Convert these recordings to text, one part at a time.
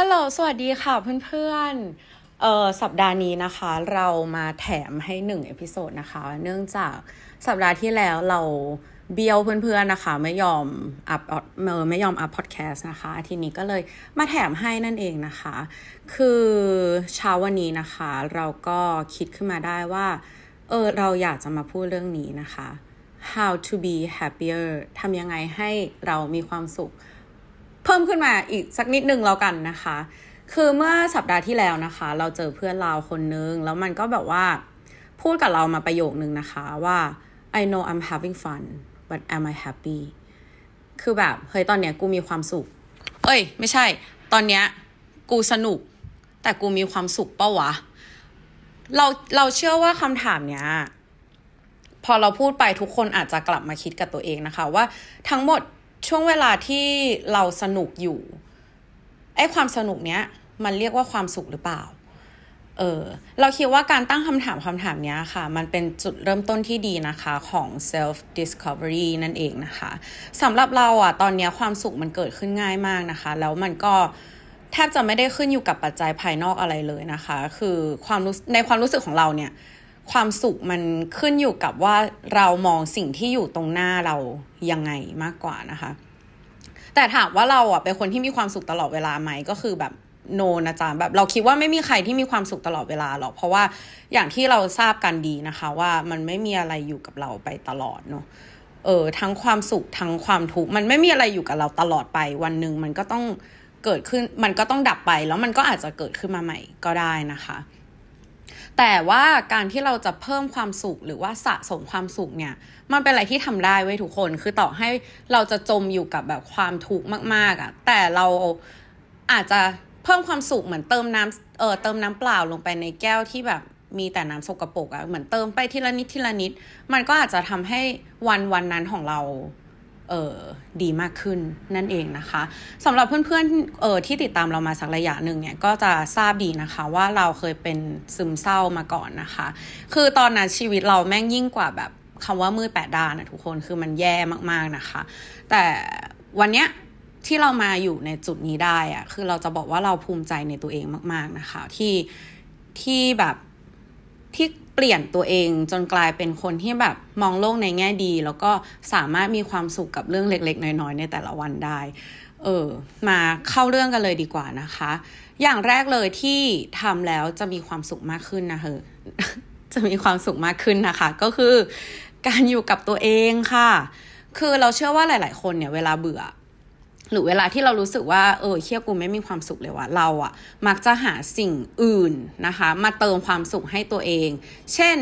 ฮัลโหล สวัสดีค่ะเพื่อนๆ เอ่อ สัปดาห์นี้นะคะ เรามาแถมให้หนึ่ง episode นะคะ เนื่องจากสัปดาห์ที่แล้วเราเบี้ยวเพื่อนๆนะคะ ไม่ยอมอัพเมอไม่ยอมอัพพอดแคสต์นะคะ ทีนี้ก็เลยมาแถมให้นั่นเองนะคะ คือเช้าวันนี้นะคะ เราก็คิดขึ้นมาได้ว่า เออ เราอยากจะมาพูดเรื่องนี้นะคะ how to be happier ทำยังไงให้เรามีความสุข เพิ่มขึ้นมาอีกสักนิดนึงแล้วกันนะคะ คือเมื่อสัปดาห์ที่แล้วนะคะ เราเจอเพื่อนเราคนนึง แล้วมันก็แบบว่าพูดกับเรามาประโยคนึงนะคะว่า I know I'm having fun but am I happy คือแบบเฮ้ยตอนเนี้ยกูมีความสุข เอ้ย ไม่ใช่ ตอนเนี้ยกูสนุก แต่กูมีความสุขเป้าวะ เราเราเชื่อว่าคำถามเนี้ยพอเราพูดไปทุกคนอาจจะกลับมาคิดกับตัวเองนะคะ ว่าทั้งหมด ช่วงเวลาที่เราสนุกอยู่ไอ้ความสนุกเนี้ย มันเรียกว่าความสุขหรือเปล่า เออเราคิดว่าการตั้งคำถามคำถามเนี้ยค่ะ มันเป็นจุดเริ่มต้นที่ดีนะคะของ self discovery นั่นเองนะคะสำหรับเราอะตอนนี้ความสุขมันเกิดขึ้นง่ายมากนะคะ แล้วมันก็แทบจะไม่ได้ขึ้นอยู่กับปัจจัยภายนอกอะไรเลยนะคะ คือความรู้ในความรู้สึกของเราเนี่ย ความสุขมันขึ้นอยู่กับว่าเรามองสิ่งที่อยู่ตรงหน้าเรายังไงมากกว่านะคะ แต่ถามว่าเราอะเป็นคนที่มีความสุขตลอดเวลาไหมก็คือแบบโนนะจ๊ะแบบเราคิดว่าไม่มีใครที่มีความสุขตลอดเวลาหรอก เพราะว่าอย่างที่เราทราบกันดีนะคะ ว่ามันไม่มีอะไรอยู่กับเราไปตลอดเนาะเออทั้งความสุขทั้งความทุกข์มันไม่มีอะไรอยู่กับเราตลอดไป วันหนึ่งมันก็ต้องเกิดขึ้นมันก็ต้องดับไป แล้วมันก็อาจจะเกิดขึ้นมาใหม่ก็ได้นะคะ แต่ว่าการที่เราจะเพิ่มความสุขหรือว่าสะสมความสุขเนี่ย มันเป็นอะไรที่ทำได้ไว้ยทุกคน คือต่อให้เราจะจมอยู่กับแบบความทุกข์มาก ๆอะ่ะ แต่เราอาจจะเพิ่มความสุขเหมือนเติมน้ำเออเติมน้ำเปล่าลงไปในแก้วที่แบบมีแต่น้ำสกปรกอะ่ะ เหมือนเติมไปทีละนิดทีละนิด มันก็อาจจะทำให้วันวันนั้นของเรา ดีมากขึ้นนั่นเองนะคะสำหรับเพื่อนๆเออที่ติดตามเรามาสักระยะหนึ่งเนี่ยก็จะทราบดีนะคะว่าเราเคยเป็นซึมเศร้ามาก่อนนะคะ คือตอนนั้นชีวิตเราแม่งยิ่งกว่าแบบคำว่ามืดแปดด้านนะทุกคนคือมันแย่มากๆนะคะ แต่วันเนี้ยที่เรามาอยู่ในจุดนี้ได้อะคือเราจะบอกว่าเราภูมิใจในตัวเองมาก ๆนะคะ ที่ที่แบบที่ เปลี่ยนตัวเองจนกลายเป็นคนที่แบบมองโลกในแง่ดี แล้วก็สามารถมีความสุขกับเรื่องเล็ก ๆ น้อยๆในแต่ละวันได้ เออ มาเข้าเรื่องกันเลยดีกว่านะคะ อย่างแรกเลยที่ทำแล้วจะมีความสุขมากขึ้นนะเฮอจะมีความสุขมากขึ้นนะคะ ก็คือการอยู่กับตัวเองค่ะ คือเราเชื่อว่าหลาย ๆ คนเนี่ยเวลาเบื่อ หรือเวลาที่เรารู้สึกว่าเออเคี่ยกูไม่มีความสุขเลยวะเราอะมักจะหาสิ่งอื่นนะคะ มาเติมความสุขให้ตัวเอง เช่น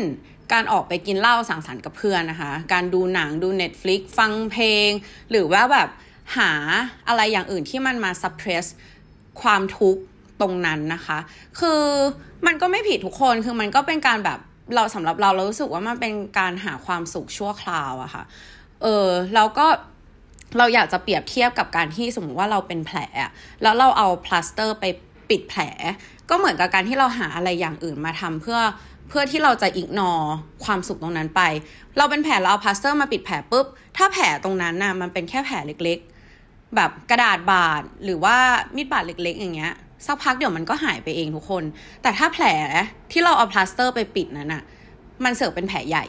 การออกไปกินเหล้าสังสรรค์กับเพื่อนนะคะ การดูหนังดู Netflix ฟังเพลง หรือว่าแบบหาอะไรอย่างอื่นที่มันมา suppress ความทุกข์ตรงนั้นนะคะ คือมันก็ไม่ผิดทุกคนคือมันก็เป็นการแบบเราสำหรับเราเรารู้สึกว่ามันเป็นการหาความสุขชั่วคราวอะค่ะเออแล้วก็ เราอยากจะเปรียบเทียบกับการที่สมมติว่าเราเป็นแผล แล้วเราเอาพลาสเตอร์ไปปิดแผล ก็เหมือนกับการที่เราหาอะไรอย่างอื่นมาทำเพื่อเพื่อที่เราจะ ignore ความทุกข์ตรงนั้นไป เราเป็นแผลเราเอาพลาสเตอร์มาปิดแผลปุ๊บ ถ้าแผลตรงนั้นน่ะมันเป็นแค่แผลเล็กๆ แบบกระดาษบาดหรือว่ามีดบาดเล็ก ๆ อย่างเงี้ย สักพักเดี๋ยวมันก็หายไปเองทุกคน แต่ถ้าแผลที่เราเอาพลาสเตอร์ไปปิดนั้นน่ะ มันเสือกเป็นแผลใหญ่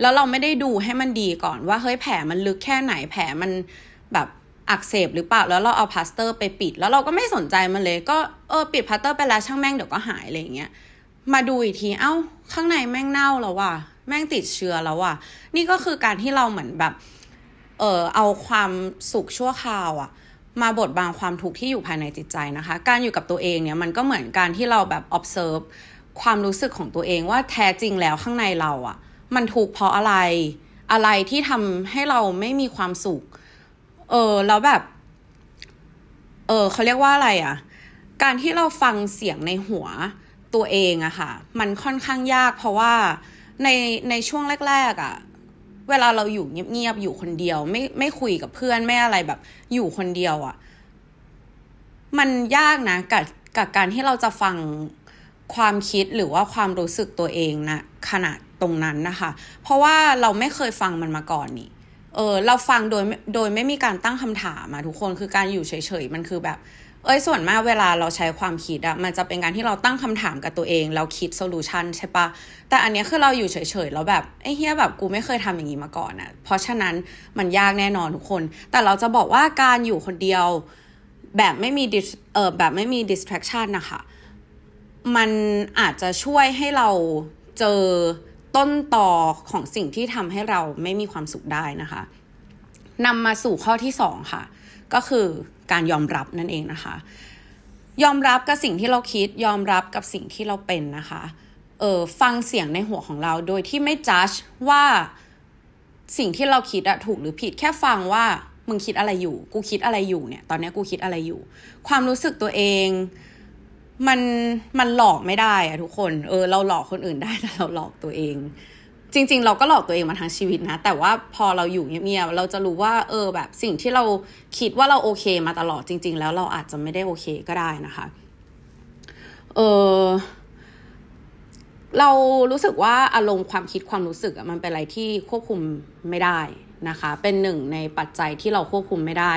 แล้วเราไม่ได้ดูให้มันดีก่อนว่าเฮ้ยแผลมันลึกแค่ไหนแผลมันแบบอักเสบหรือเปล่าแล้วเราเอาพลาสเตอร์ไปปิด แล้วเราก็ไม่สนใจมันเลย ก็เออปิดพลาสเตอร์ไปแล้วช่างแม่งเดี๋ยวก็หายอะไรอย่างเงี้ยมาดูอีกทีเอ้า ข้างในแม่งเน่าแล้วว่ะแม่งติดเชื้อแล้วว่ะนี่ก็คือการที่เราเหมือนแบบเออเอาความสุขชั่วคราวอะมาบดบังความทุกข์ที่อยู่ภายในจิตใจนะคะ การอยู่กับตัวเองเนี่ยมันก็เหมือนการที่เราแบบ observe ความรู้สึกของตัวเองว่าแท้จริงแล้วข้างในเราอะ มันทุกข์เพราะอะไร อะไรที่ทำให้เราไม่มีความสุข เออแล้วแบบ เออเขาเรียกว่าอะไรอะการที่เราฟังเสียงในหัวตัวเองอะค่ะ มันค่อนข้างยากเพราะว่าในในช่วงแรก ๆอะเวลาเราอยู่เงียบๆอยู่คนเดียว ไม่ไม่คุยกับเพื่อนไม่อะไรแบบ อยู่คนเดียวอะมันยากนะกับกับการที่เราจะฟังความคิดหรือว่าความรู้สึกตัวเองนะขณะ ตรงนั้นนะคะ เพราะว่าเราไม่เคยฟังมันมาก่อนนี่เออเราฟังโดยโดยไม่มีการตั้งคำถามอะทุกคนคือการอยู่เฉยๆมันคือแบบ เอ้ยส่วนมากเวลาเราใช้ความคิดอะมันจะเป็นการที่เราตั้งคำถามกับตัวเองแล้วคิดโซลูชันใช่ปะแต่อันนี้คือเราอยู่เฉยๆแล้วแบบไอ้เฮียแบบกูไม่เคยทำอย่างนี้มาก่อนอะเพราะฉะนั้นมันยากแน่นอนทุกคน แต่เราจะบอกว่าการอยู่คนเดียวแบบไม่มีเออแบบไม่มี distraction นะคะมันอาจจะช่วยให้เราเจอ ต้นต่อของสิ่งที่ทำให้เราไม่มีความสุขได้นะคะนำมาสู่ข้อที่สองค่ะ ก็คือการยอมรับนั่นเองนะคะ ยอมรับกับสิ่งที่เราคิดยอมรับกับสิ่งที่เราเป็นนะคะเออฟังเสียงในหัวของเราโดยที่ไม่จัดว่าสิ่งที่เราคิดอะถูกหรือผิดแค่ฟังว่ามึงคิดอะไรอยู่ กูคิดอะไรอยู่เนี่ย ตอนนี้กูคิดอะไรอยู่ ความรู้สึกตัวเอง มันมันหลอกไม่ได้อะทุกคน เออ เราหลอกคนอื่นได้แต่เราหลอกตัวเอง จริง ๆ เราก็หลอกตัวเองมาทั้งชีวิตนะ แต่ว่าพอเราอยู่เงียบๆเราจะรู้ว่า เออ แบบสิ่งที่เราคิดว่าเราโอเคมาตลอดจริง ๆ แล้วเราอาจจะไม่ได้โอเคก็ได้นะคะ เออเรารู้สึกว่าอารมณ์ความคิดความรู้สึกมันเป็นอะไรที่ควบคุมไม่ได้นะคะ เป็นหนึ่งในปัจจัยที่เราควบคุมไม่ได้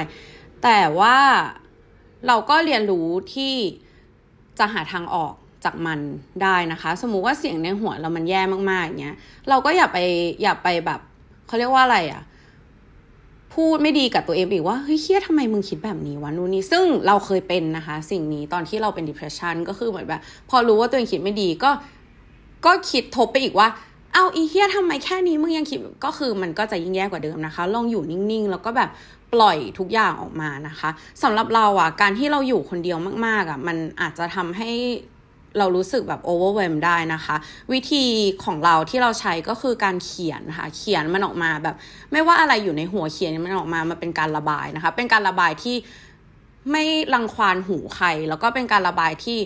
แต่ว่าเราก็เรียนรู้ที่ จะหาทางออกจากมันได้นะคะ สมมุติว่าเสียงในหัวเรามันแย่มากๆอย่างเงี้ยเราก็อย่าไปอย่าไปแบบเขาเรียกว่าอะไรอะ่ะพูดไม่ดีกับตัวเองอีกว่าเฮ้ยเครียดทำไมมึงคิดแบบนี้วะนู่นนี่ซึ่งเราเคยเป็นนะคะ สิ่งนี้ตอนที่เราเป็น depression ก็คือเหมือนแบบ พอรู้ว่าตัวเองคิดไม่ดีก็ ก็คิดทบไปอีกว่า เอาอีเฮียทำไมแค่นี้มึงยังคิดก็คือมันก็จะยิ่งแย่กว่าเดิมนะคะ ลองอยู่นิ่งๆ แล้วก็แบบปล่อยทุกอย่างออกมานะคะสำหรับเราอะการที่เราอยู่คนเดียวมากๆอะมันอาจจะทำให้เรารู้สึกแบบ overwhelm ได้นะคะ วิธีของเราที่เราใช้ก็คือการเขียนนะคะ เขียนมันออกมาแบบ ไม่ว่าอะไรอยู่ในหัวเขียนมันออกมามันเป็นการระบายนะคะ เป็นการระบายที่ไม่รังควานหูใคร แล้วก็เป็นการระบายที่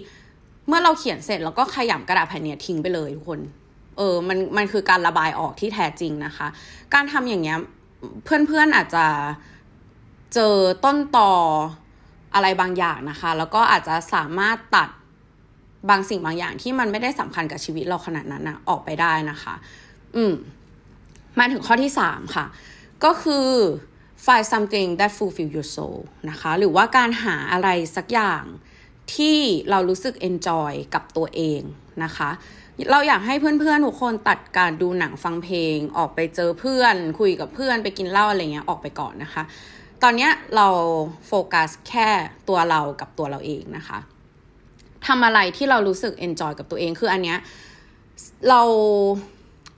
เมื่อเราเขียนเสร็จแล้วก็ขยำกระดาษแผ่นนี้ทิ้งไปเลยทุกคน เออมันมันคือการระบายออกที่แท้จริงนะคะ การทำอย่างเงี้ยเพื่อนๆอาจจะเจอต้นต่ออะไรบางอย่างนะคะ แล้วก็อาจจะสามารถตัดบางสิ่งบางอย่างที่มันไม่ได้สำคัญกับชีวิตเราขนาดนั้นนะออกไปได้นะคะ อืมมาถึงข้อที่สามค่ะ ก็คือ find something that fulfill your soul นะคะ หรือว่าการหาอะไรสักอย่างที่เรารู้สึก enjoy กับตัวเองนะคะ เราอยากให้เพื่อนๆทุกคนตัดการดูหนังฟังเพลง ออกไปเจอเพื่อน คุยกับเพื่อนไปกินเหล้าอะไรเงี้ยออกไปก่อนนะคะ ตอนนี้เราโฟกัสแค่ตัวเรากับตัวเราเองนะคะทำอะไรที่เรารู้สึก enjoy กับตัวเองคืออันเนี้ยเรา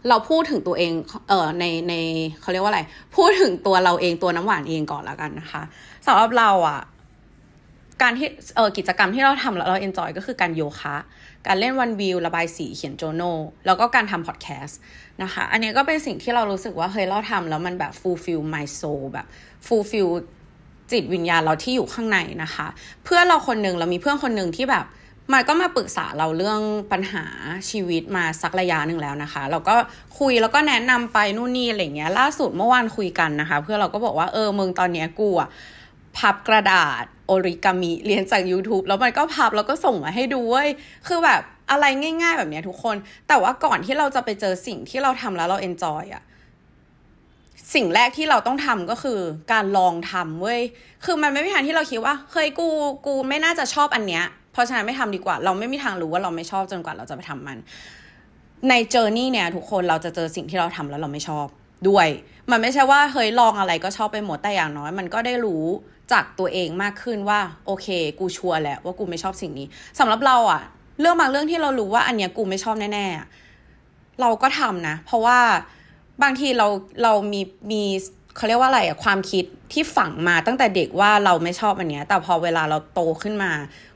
เราพูดถึงตัวเอง เออใน ในเขาเรียกว่าอะไร พูดถึงตัวเราเอง ตัวน้ำหวานเองก่อนแล้วกันนะคะสำหรับเราอะ่ะ การที่ เออกิจกรรมที่เราทำแล้วเราเอนจอยก็คือการโยคะ การเล่นวันวิวระบายสีเขียนโจโนแล้วก็การทำพอดแคสต์นะคะ อันนี้ก็เป็นสิ่งที่เรารู้สึกว่าเฮ้ยเราทำแล้วมันแบบ fulfill my soul แบบ fulfill จิตวิญญาณเราที่อยู่ข้างในนะคะ เพื่อนเราคนหนึ่งเรามีเพื่อนคนหนึ่งที่แบบมันก็มาปรึกษาเราเรื่องปัญหาชีวิตมาสักระยะหนึ่งแล้วนะคะ เราก็คุยแล้วก็แนะนำไปนู่นนี่อะไรเงี้ย ล่าสุดเมื่อวานคุยกันนะคะ เพื่อเราก็บอกว่าเออมึงตอนเนี้ยกูอะ พับกระดาษโอริกามิเรียนจาก YouTube แล้วมันก็พับแล้วก็ส่งมาให้ดูเว้ยคือแบบอะไรง่าย ๆ แบบนี้ทุกคน แต่ว่าก่อนที่เราจะไปเจอสิ่งที่เราทำแล้วเราเอนจอยอะสิ่งแรกที่เราต้องทำก็คือการลองทำเว้ย คือมันไม่มีทางที่เราคิดว่าเฮ้ยกูกูไม่น่าจะชอบอันเนี้ย เพราะฉะนั้นไม่ทำดีกว่า เราไม่มีทางรู้ว่าเราไม่ชอบจนกว่าเราจะไปทำมัน ในเจอร์นี่เนี่ยทุกคนเราจะเจอสิ่งที่เราทำแล้วเราไม่ชอบ ด้วย มันไม่ใช่ว่าเฮ้ยลองอะไรก็ชอบไปหมดแต่อย่างน้อย มันก็ได้รู้จากตัวเองมากขึ้นว่า โอเค กูชัวร์แหละว่ากูไม่ชอบสิ่งนี้สำหรับเราอะเรื่องบางเรื่องที่เรารู้ว่าอันเนี้ยกูไม่ชอบแน่ๆเราก็ทำนะ เพราะว่าบางทีเราเรามีมีเขาเรียกว่าอะไรอะความคิดที่ฝังมาตั้งแต่เด็กว่าเราไม่ชอบอันเนี้ย แต่พอเวลาเราโตขึ้นมา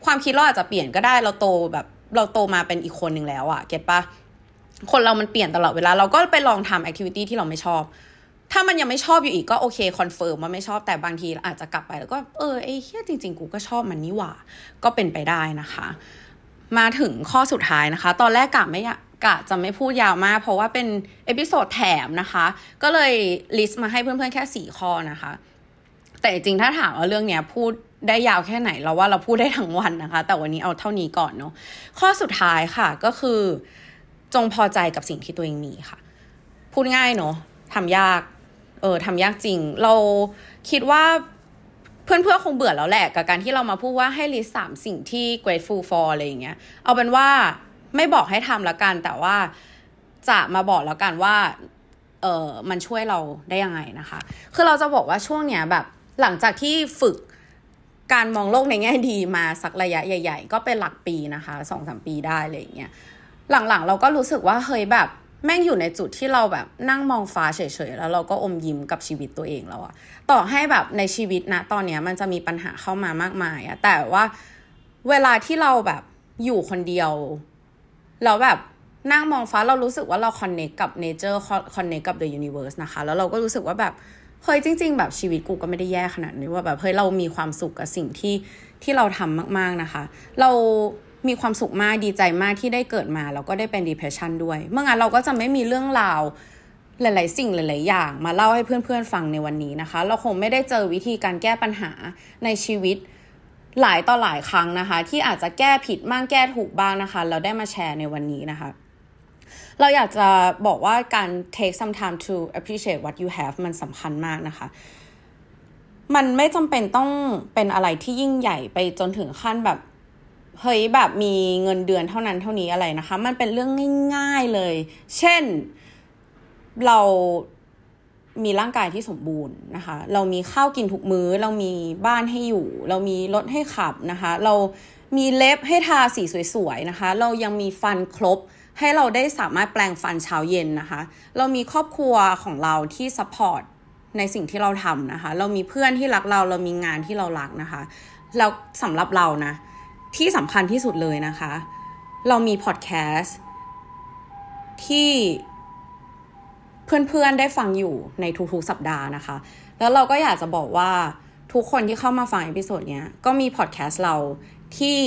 ความคิดเราอาจจะเปลี่ยนก็ได้เราโตแบบเราโตมาเป็นอีกคนหนึ่งแล้วอะ get ปะ คนเรามันเปลี่ยนตลอดเวลา เราก็ไปลองทำ activity ที่เราไม่ชอบ ถ้ามันยังไม่ชอบอยู่อีกก็โอเคคอนเฟิร์มว่าไม่ชอบแต่บางทีอาจจะกลับไปแล้วก็เออไอ้เหี้ยจริง ๆ กูก็ชอบมันนี่หว่า ก็เป็นไปได้นะคะ มาถึงข้อสุดท้ายนะคะ ตอนแรกกะไม่กะจะไม่พูดยาวมาก เพราะว่าเป็นepisode แถมนะคะ ก็เลย list มาให้เพื่อนๆแค่สี่ข้อนะคะ แต่จริงถ้าถามว่าเรื่องเนี้ยพูดได้ยาวแค่ไหนเราว่าเราพูดได้ทั้งวันนะคะ แต่วันนี้เอาเท่านี้ก่อนเนาะข้อสุดท้ายค่ะก็คือ จงพอใจกับสิ่งที่ตัวเองมีค่ะ พูดง่ายเนาะทำยาก เออทำยากจริง เราคิดว่าเพื่อนเพื่อนคงเบื่อแล้วแหละกับการที่เรามาพูดว่าให้ list สามสิ่งที่ grateful for อะไรอย่างเงี้ย เอาเป็นว่าไม่บอกให้ทำล้วกัน แต่ว่าจะมาบอกแล้วกันว่า เออมันช่วยเราได้ยังไงนะคะ คือเราจะบอกว่าช่วงเนี้ยแบบหลังจากที่ฝึกการมองโลกในแง่ดีมาสักระยะใหญ่ ๆ ก็เป็นหลักปีนะคะสองสามปีได้อะไรอย่างเงี้ย หลังๆ เราก็รู้สึกว่าเฮ้ยแบบแม่งอยู่ในจุดที่เราแบบนั่งมองฟ้าเฉยๆ แล้วเราก็อมยิ้มกับชีวิตตัวเองแล้วอะต่อให้แบบในชีวิตนะตอนนี้มันจะมีปัญหาเข้ามามากมายอะแต่ว่าเวลาที่เราแบบอยู่คนเดียวแล้วแบบนั่งมองฟ้าเรารู้สึกว่าเรา connect กับ nature connect กับ the universe นะคะ แล้วเราก็รู้สึกว่าแบบเฮ้ยจริง ๆ แบบชีวิตกูก็ไม่ได้แย่ขนาดนี้ว่าแบบเฮ้ยเรามีความสุขกับสิ่งที่ที่เราทำมาก ๆนะคะ เรา มีความสุขมากดีใจมากที่ได้เกิดมาแล้วก็ได้เป็น depression ด้วย เมื่องั้นเราก็จะไม่มีเรื่องราวหลาย ๆ สิ่งหลาย ๆ อย่างมาเล่าให้เพื่อน ๆ ฟังในวันนี้นะคะ เราคงไม่ได้เจอวิธีการแก้ปัญหาในชีวิตหลายต่อหลายครั้งนะคะ ที่อาจจะแก้ผิดบ้างแก้ถูกบ้างนะคะ เราได้มาแชร์ในวันนี้นะคะ เราอยากจะบอกว่าการ take some time to appreciate what you have มันสำคัญมากนะคะ มันไม่จำเป็นต้องเป็นอะไรที่ยิ่งใหญ่ไปจนถึงขั้นแบบ เฮ้ยแบบมีเงินเดือนเท่านั้นเท่านี้อะไรนะคะ มันเป็นเรื่องง่าย ๆเลย เช่นเรามีร่างกายที่สมบูรณ์นะคะ เรามีข้าวกินทุกมื้อ เรามีบ้านให้อยู่ เรามีรถให้ขับนะคะ เรามีเล็บให้ทาสีสวยๆนะคะ เรายังมีฟันครบให้เราได้สามารถแปรงฟันเช้าเย็นนะคะ เรามีครอบครัวของเราที่ support ในสิ่งที่เราทำนะคะ เรามีเพื่อนที่รักเรา เรามีงานที่เรารักนะคะ แล้วสำหรับเรานะ ที่สำคัญที่สุดเลยนะคะ เรามีพอดแคสต์ที่เพื่อนๆได้ฟังอยู่ในทุกๆสัปดาห์นะคะ แล้วเราก็อยากจะบอกว่าทุกคนที่เข้ามาฟัง episode เนี้ยก็มีพอดแคสต์เราที่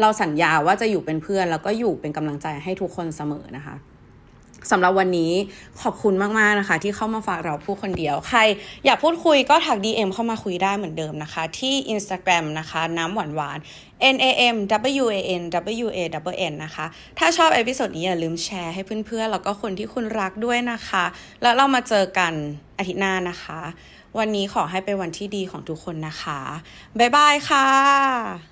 เราสัญญาว่าจะอยู่เป็นเพื่อน แล้วก็อยู่เป็นกำลังใจให้ทุกคนเสมอนะคะ สำหรับวันนี้ขอบคุณมากๆนะคะ ที่เข้ามาฟังเราพูดคนเดียว ใครอยากพูดคุยก็ทัก DM เข้ามาคุยได้เหมือนเดิมนะคะ ที่ Instagram นะคะ น้ำหวานหวาน N A M W A N W A W N นะคะ ถ้าชอบ episode นี้อย่าลืมแชร์ให้เพื่อนๆ แล้วก็คนที่คุณรักด้วยนะคะ แล้วเรามาเจอกันอาทิตย์หน้านะคะ วันนี้ขอให้เป็นวันที่ดีของทุกคนนะคะ บ๊ายบายค่ะ